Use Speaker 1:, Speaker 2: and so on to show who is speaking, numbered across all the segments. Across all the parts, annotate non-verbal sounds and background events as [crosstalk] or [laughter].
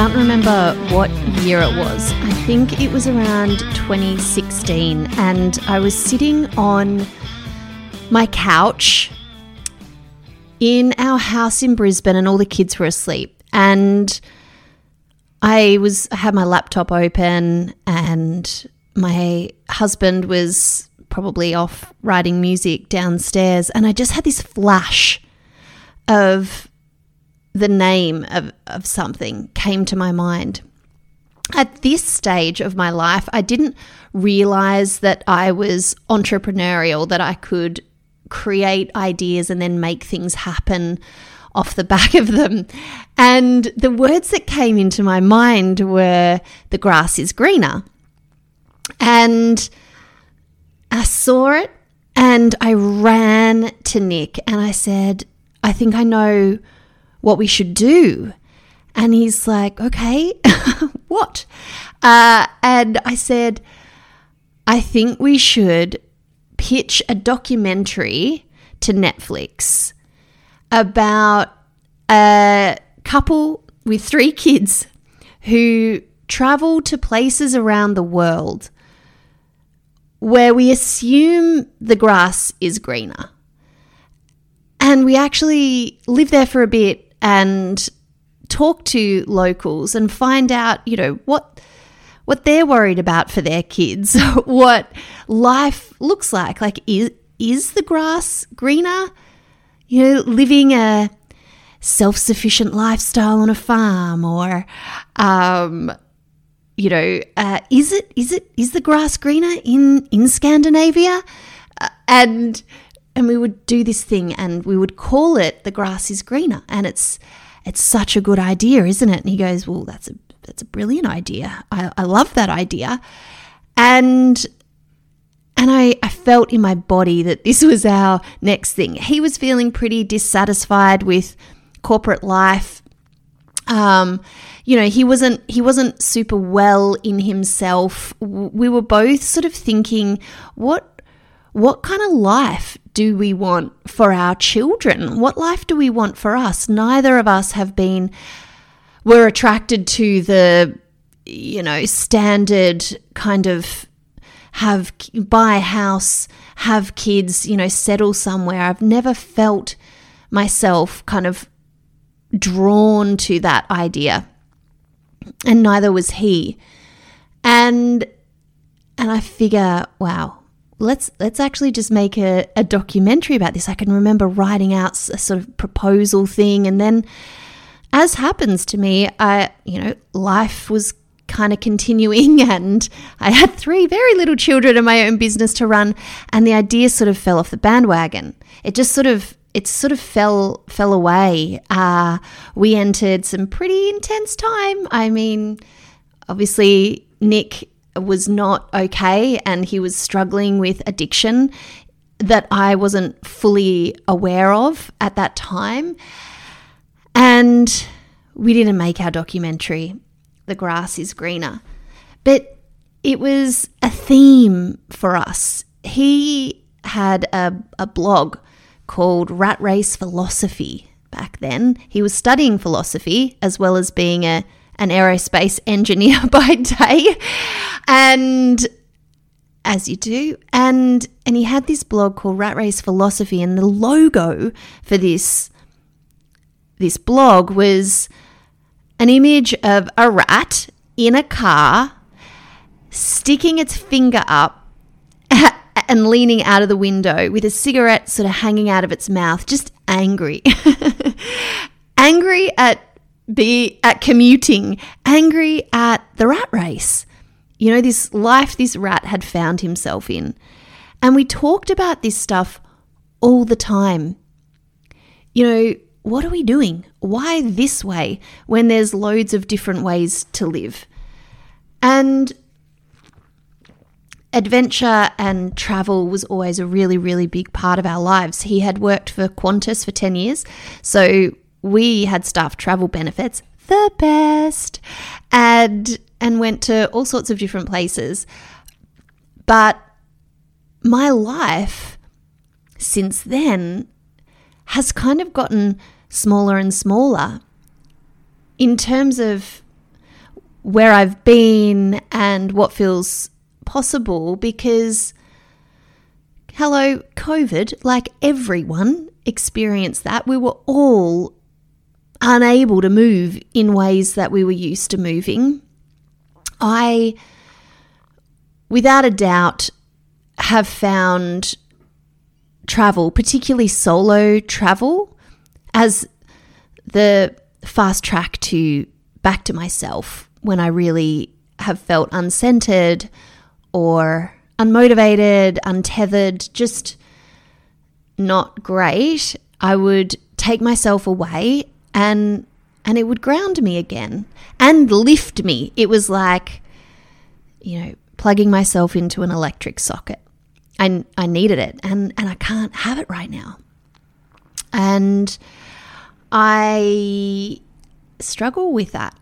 Speaker 1: Can't remember what year it was. I think it was around 2016, and I was sitting on my couch in our house in Brisbane, and all the kids were asleep. And I was I had my laptop open, and my husband was probably off writing music downstairs, and I just had this flash of the name of, of something came to my mind. At this stage of my life, I didn't realize that I was entrepreneurial, that I could create ideas and then make things happen off the [laughs] back of them. And the words that came into my mind were the grass is greener. And I saw it and I ran to Nick and I said, I think I know what we should do. And he's like, okay, [laughs] what? Uh, and I said, I think we should pitch a documentary to Netflix about a couple with three kids who travel to places around the world where we assume the grass is greener. And we actually live there for a bit and talk to locals and find out, you know, what what they're worried about for their kids, [laughs] what life looks like. Like is is the grass greener? You know, living a self-sufficient lifestyle on a farm or um you know, uh, is it is it is the grass greener in in Scandinavia? Uh, and and we would do this thing and we would call it the grass is greener. And it's it's such a good idea isn't it? And he goes well that's a that's a brilliant idea. I, I love that idea. And and I, I felt in my body that this [laughs] was our next thing. He was feeling pretty dissatisfied with corporate life. Um, you know he wasn't he wasn't super well in himself. We were both sort of thinking what what kind of life do we want for our children? What life do we want for us? Neither of us have been, we're attracted to the, you know, standard kind of have, buy a house, have kids, you know, settle somewhere. I've never felt myself kind of drawn to that idea. And neither was he. And, and I figure, wow, let's let's actually just make a, a documentary about this. I can remember writing out a sort of proposal thing, and then, as happens to me, I you know life was kind of continuing, [laughs] and I had three very little children and my own business to run, and the idea sort of fell off the bandwagon. It just sort of it sort of fell fell away. Uh, we entered some pretty intense time. I mean, obviously Nick was not okay and he was struggling with addiction that I wasn't fully aware of at that time. And we didn't make our documentary, The Grass is Greener. But it was a theme for us. He had a, a blog called Rat Race Philosophy back then. He was studying philosophy as well as being a an aerospace engineer [laughs] by day. And as you do. And and he had this blog called Rat Race Philosophy and the logo for this this blog was an image of a rat in a car sticking its finger up [laughs] and leaning out of the window with a cigarette sort of hanging out of its mouth, just angry. [laughs] angry at be at commuting, angry at the rat race. You know, this life this rat had found himself in. And we talked about this stuff all the time. You know, what are we doing? Why this way when there's loads of different ways to live? And adventure and travel was always a really, really big part of our lives. He had worked for Qantas for 10 years, so we had staff travel benefits, the best, and and went to all sorts of different places. But my life since then has kind of gotten smaller and smaller in terms of where I've been and what feels possible because, hello, COVID, like everyone experienced that. We were all unable to move in ways that we were used to moving. I, without a doubt, have found travel, particularly solo travel, as the fast track to back to myself when I really have felt uncentered or unmotivated, untethered, just not great, I would take myself away and and it would ground me again and lift me. It was like you know, plugging myself into an electric socket. I I needed it and and I can't have it right now. And I struggle with that.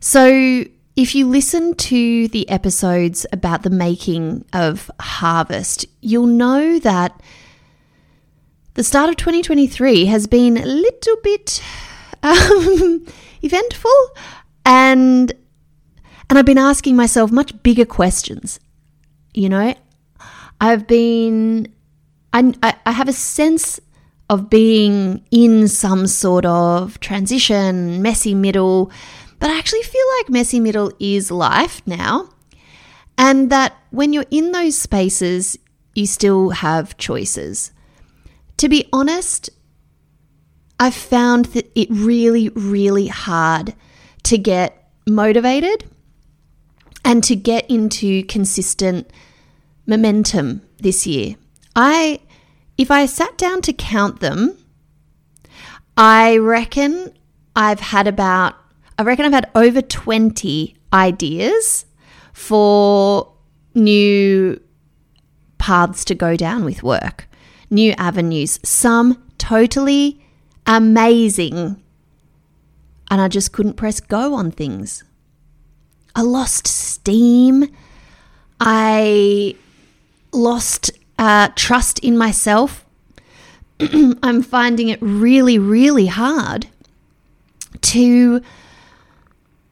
Speaker 1: So if you listen to the episodes about the making of Harvest, you'll know that the start of 2023 has been a little bit [laughs] um, eventful and and I've been asking myself much bigger questions. You know, I've been I, I have a sense of being in some sort of transition, messy middle, but I actually feel like messy middle is life now. And that when you're in those spaces, you still have choices. To be honest, I've found that it really, really hard to get motivated and to get into consistent momentum this year. I if I sat down to count them, I reckon I've had about I reckon I've had over 20 ideas for new paths to go down with work, new avenues, some totally amazing. And I just couldn't press go on things. I lost steam. I lost uh, trust in myself. [clears throat] I'm finding it really, really hard to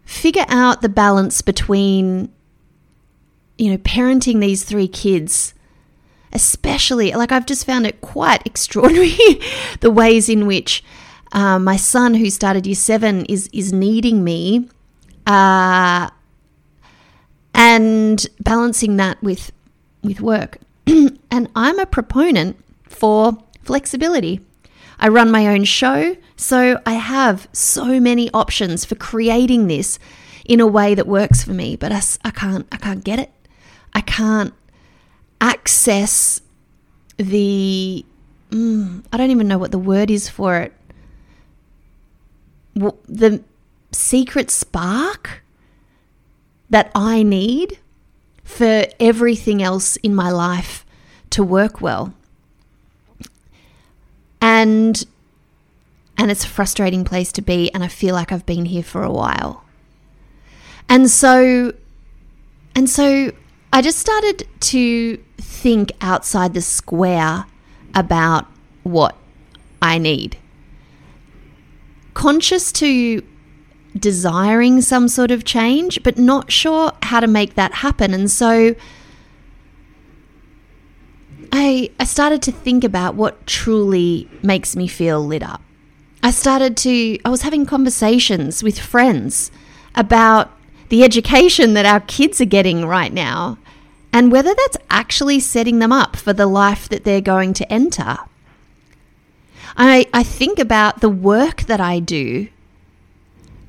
Speaker 1: figure out the balance between, you know, parenting these three kids, especially, like, I've just found it quite [laughs] extraordinary the ways in which uh, my son, who started year seven, is, is needing me. Uh, and balancing that with with work. [clears throat] and I'm a proponent for flexibility. I run my own show, so I have so many options for creating this in a way that works for me, but I, I can't I can't get it. I can't access the mm, I don't even know what the word is for it. The secret spark that I need for everything else in my life to work well and and it's a frustrating place to be and I feel like I've been here for a while. And so and so I just started to think outside the square about what I need. Conscious to desiring some sort of change, but not sure how to make that happen. And so I, I started to think about what truly makes me feel lit up. I started to, I was having conversations with friends about the education that our kids are getting right now and whether that's actually setting them up for the life that they're going to enter. I, I think about the work that I do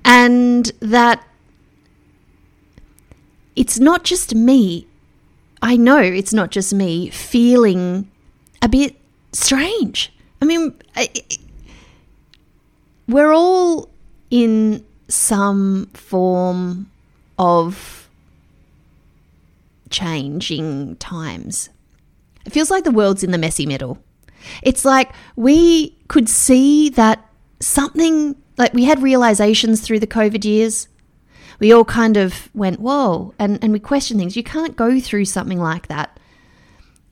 Speaker 1: and that it's not just me I know it's not just me feeling a bit strange. I mean, we're all in some form of changing times. It feels like the world's in the messy middle. It's like we could see that something, like we had realizations through the COVID years. We all kind of went, whoa, and, and we questioned things. You can't go through something like that.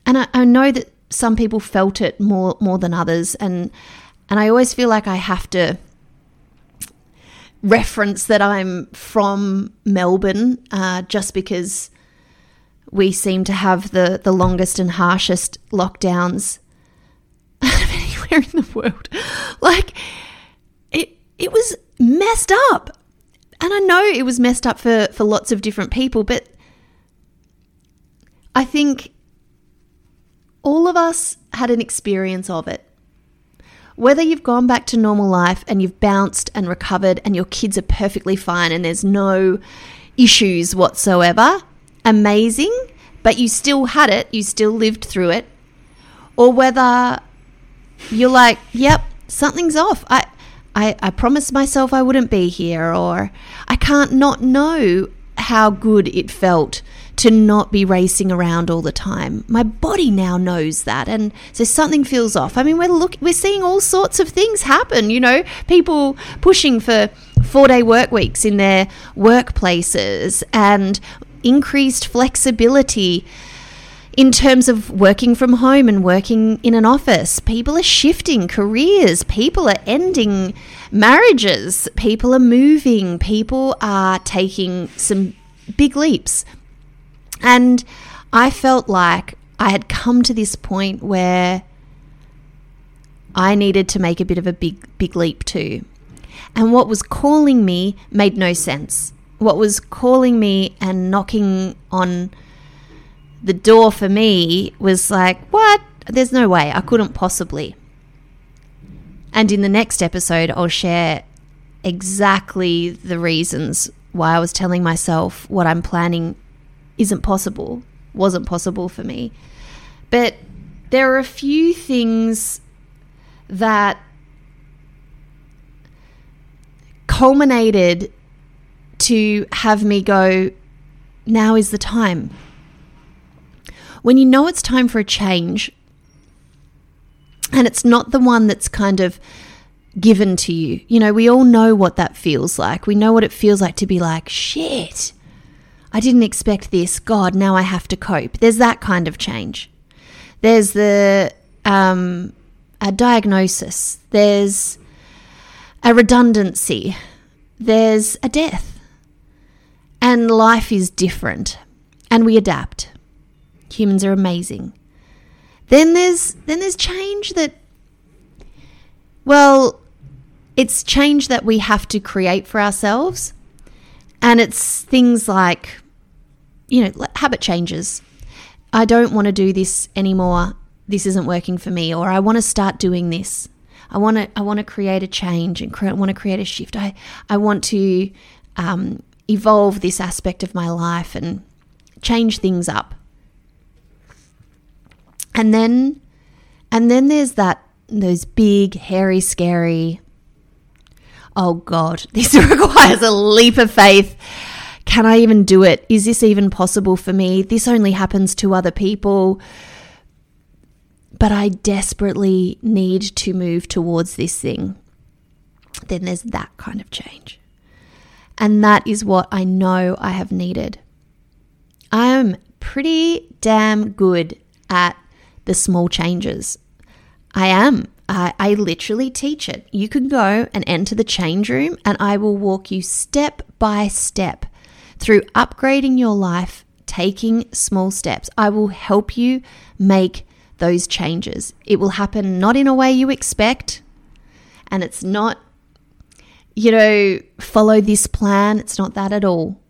Speaker 1: And I, I know that some people felt it more more than others, and and I always feel like I have to reference that I'm from Melbourne, uh, just because we seem to have the the longest and harshest lockdowns of [laughs] anywhere in the world. Like it it was messed up. And I know it was messed up for, for lots of different people, but I think all of us had an experience of it. Whether you've gone back to normal life and you've bounced and recovered and your kids are perfectly fine and there's no issues whatsoever, amazing, but you still had it, you still lived through it, or whether you're like, yep, something's off. I, I, I promised myself I wouldn't be here, or I can't not know how good it felt to not be racing around all the time. My body now knows that, and so something feels off. I mean, we're look, we're seeing all sorts of things happen. You know, people pushing for four day work weeks in their workplaces and increased flexibility in terms of working from home and working in an office. People are shifting careers, people are ending marriages, people are moving, people are taking some big leaps. And I felt like I had come to this point where I needed to make a bit of a big big leap too. And what was calling me made no sense. What was calling me and knocking on the door for me was like, what? There's no way. I couldn't possibly. And in the next episode, I'll share exactly the reasons why I was telling myself what I'm planning isn't possible, wasn't possible for me. But there are a few things that culminated to have me go, now is the time when you know it's time for a change and it's not the one that's kind of given to you. You know, we all know what that feels like. We know what it feels like to be like, shit, I didn't expect this. God, now I have to cope. There's that kind of change. There's the um, a diagnosis. There's a redundancy. There's a death. And life is different. And we adapt. Humans are amazing. Then there's then there's change that well, it's change that we have to create for ourselves. And it's things like you know, habit changes. I don't want to do this anymore. This isn't working for me or I want to start doing this. I want to I want to create a change and I want to create a shift. I I want to um, evolve this aspect of my life and change things up. And then and then there's that those big, hairy, scary Oh god, [laughs] this requires a leap of faith. Can I even do it? Is this even possible for me? This only happens to other people. But I desperately need to move towards this thing. Then there's that kind of change. And that is what I know I have needed. I am pretty damn good at the small changes. I am. I, I literally teach it. You can go and enter the change room, and I will walk you step by step through upgrading your life, taking small steps. I will help you make those changes. It will happen not in a way you expect, and it's not, you know, follow this plan. It's not that at all.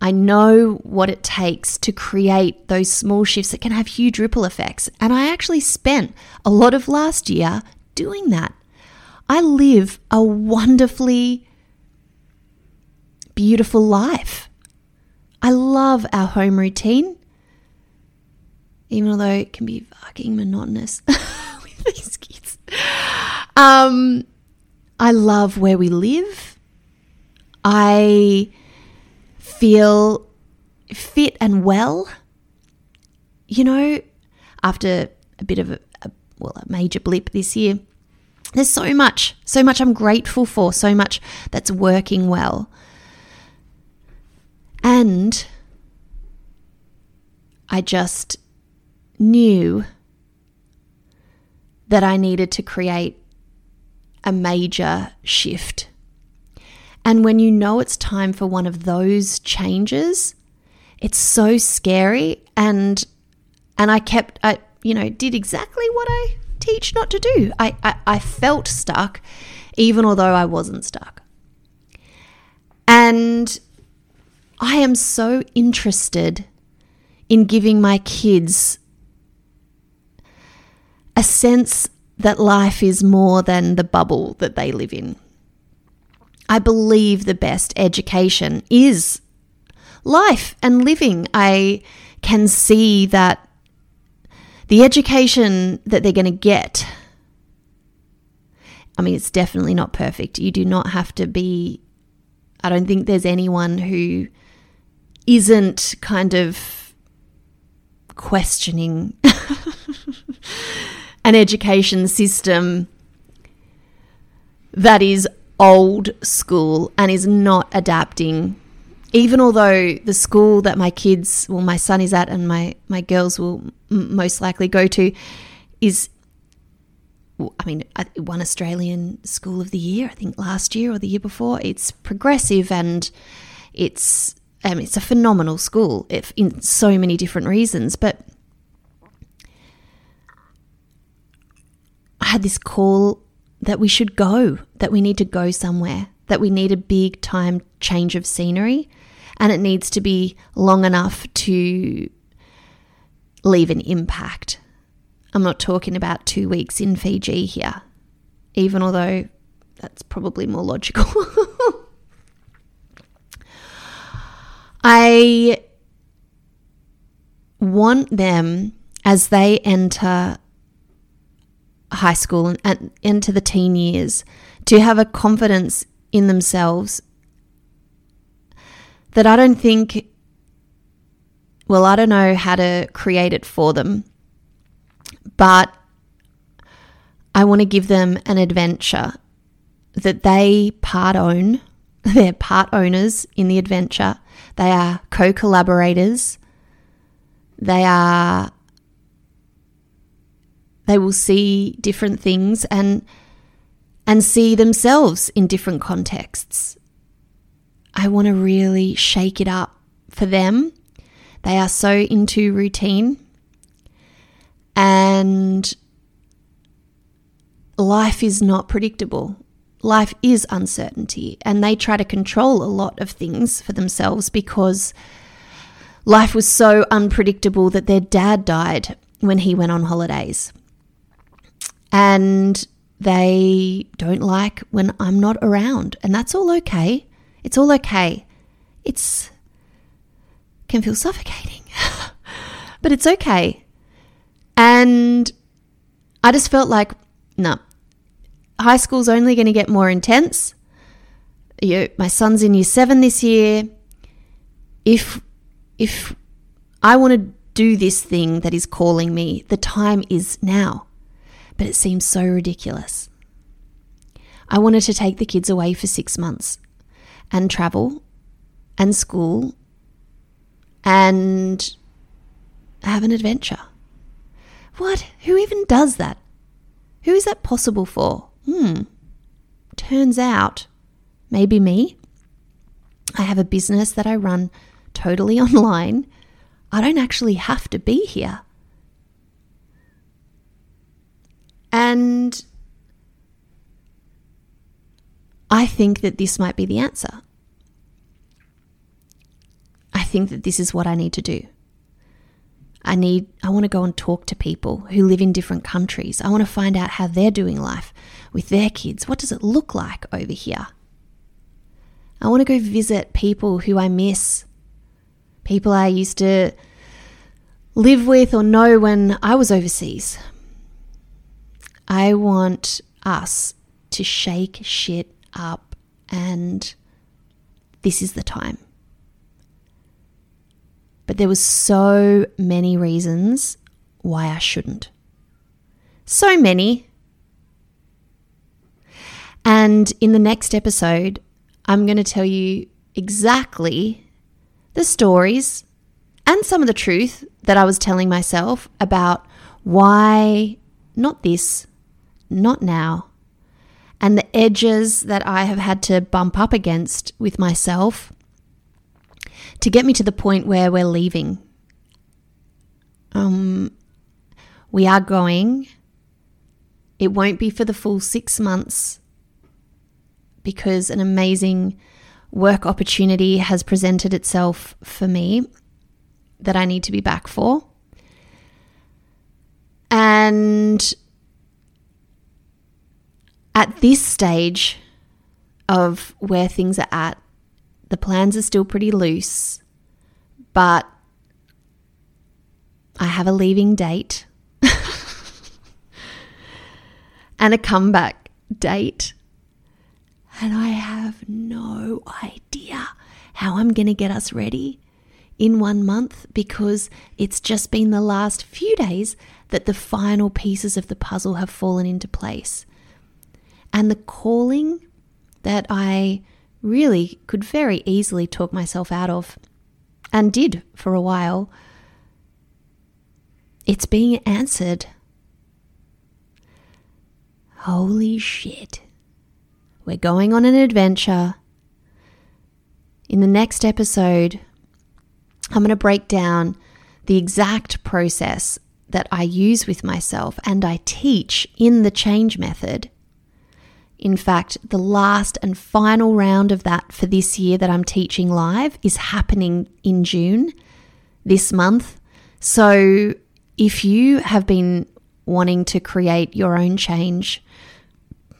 Speaker 1: I know what it takes to create those small shifts that can have huge ripple effects. And I actually spent a lot of last year doing that. I live a wonderfully beautiful life. I love our home routine, even though it can be fucking monotonous [laughs] with these kids. Um, I love where we live. I feel fit and well. You know, after a bit of a, a well, a major blip this year, there's so much, so much I'm grateful for, so much that's working well. And I just knew that I needed to create a major shift. And when you know it's time for one of those changes, it's so scary and and I kept I you know did exactly what I teach not to do. I, I, I felt stuck even although I wasn't stuck. And I am so interested in giving my kids a sense that life is more than the bubble that they live in. I believe the best education is life and living. I can see that the education that they're going to get, I mean, it's definitely not perfect. You do not have to be, I don't think there's anyone who isn't kind of questioning [laughs] an education system that is old school and is not adapting. Even although the school that my kids, well, my son is at and my, my girls will m- most likely go to is, I mean, won Australian School of the Year, I think last year or the year before. It's progressive and it's um, it's a phenomenal school if, in so many different reasons. But had this call that we should go, that we need to go somewhere, that we need a big time change of scenery, and it needs to be long enough to leave an impact. I'm not talking about two weeks in Fiji here, even although that's probably more logical. [laughs] I want them as they enter high school and, and into the teen years to have a confidence in themselves that I don't think, well, I don't know how to create it for them, but I want to give them an adventure that they part own. [laughs] They're part owners in the adventure. They are co collaborators. They are they will see different things and and see themselves in different contexts. I want to really shake it up for them. They are so into routine and life is not predictable. Life is uncertainty, and they try to control a lot of things for themselves because life was so unpredictable that their dad died when he went on holidays and they don't like when I'm not around. And that's all okay. It's all okay. It's can feel suffocating. [laughs] but it's okay. And I just felt like, no, nah, high school's only going to get more intense. You, my son's in year seven this year. If if I want to do this thing that is calling me, the time is now but it seemed so ridiculous. I wanted to take the kids away for six months and travel and school and have an adventure. What? Who even does that? Who is that possible for? Hmm. Turns out, maybe me. I have a business that I run totally [laughs] online. I don't actually have to be here. And I think that this might be the answer. I think that this is what I need to do. I need I want to go and talk to people who live in different countries. I want to find out how they're doing life with their kids. What does it look like over here? I want to go visit people who I miss. People I used to live with or know when I was overseas. I want us to shake shit up, and this is the time. But there was so many reasons why I shouldn't. So many. And in the next episode, I'm going to tell you exactly the stories and some of the truth that I was telling myself about why not this, not now, and the edges that I have had to bump up against with myself to get me to the point where we're leaving. Um, we are going. It won't be for the full six months because an amazing work opportunity has presented itself for me that I need to be back for. And at this stage of where things are at, the plans are still pretty loose, but I have a leaving date [laughs] and a comeback date. And I have no idea how I'm going to get us ready in one month because it's just been the last few days that the final pieces of the puzzle have fallen into place. And the calling that I really could very easily talk myself out of and did for a while, it's being answered. Holy shit. We're going on an adventure. In the next episode, I'm going to break down the exact process that I use with myself and I teach in the change method. In fact, the last and final round of that for this year that I'm teaching live is happening in June this month. So if you have been wanting to create your own change,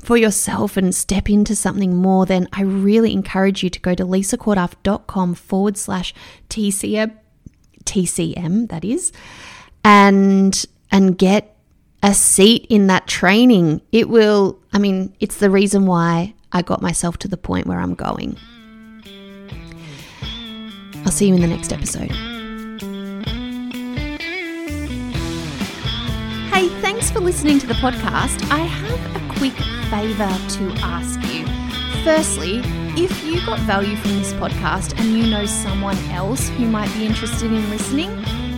Speaker 1: for yourself and step into something more, then I really encourage you to go to lisacorduff.com forward slash TCM, TCM, that is, and, and get a seat in that training. It will, I mean, it's the reason why I got myself to the point where I'm going. I'll see you in the next episode. Hey, thanks for listening to the podcast. I have a quick favour to ask you. Firstly, if you got value from this podcast and you know someone else who might be interested in listening,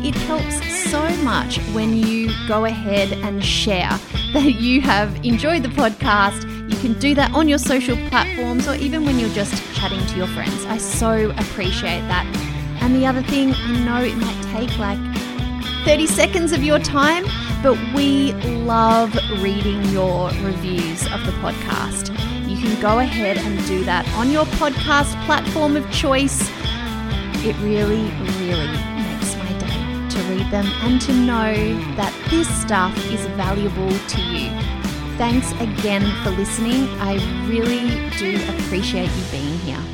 Speaker 1: it helps so much when you go ahead and share [laughs] that you have enjoyed the podcast. You can do that on your social platforms or even when you're just chatting to your friends. I so appreciate that. And the other thing, I know it might take like 30 seconds of your time, but we love reading your reviews of the podcast. You can go ahead and do that on your podcast platform of choice. It really, really to read them and to know that this stuff is valuable to you. Thanks again for listening. I really do appreciate you being here.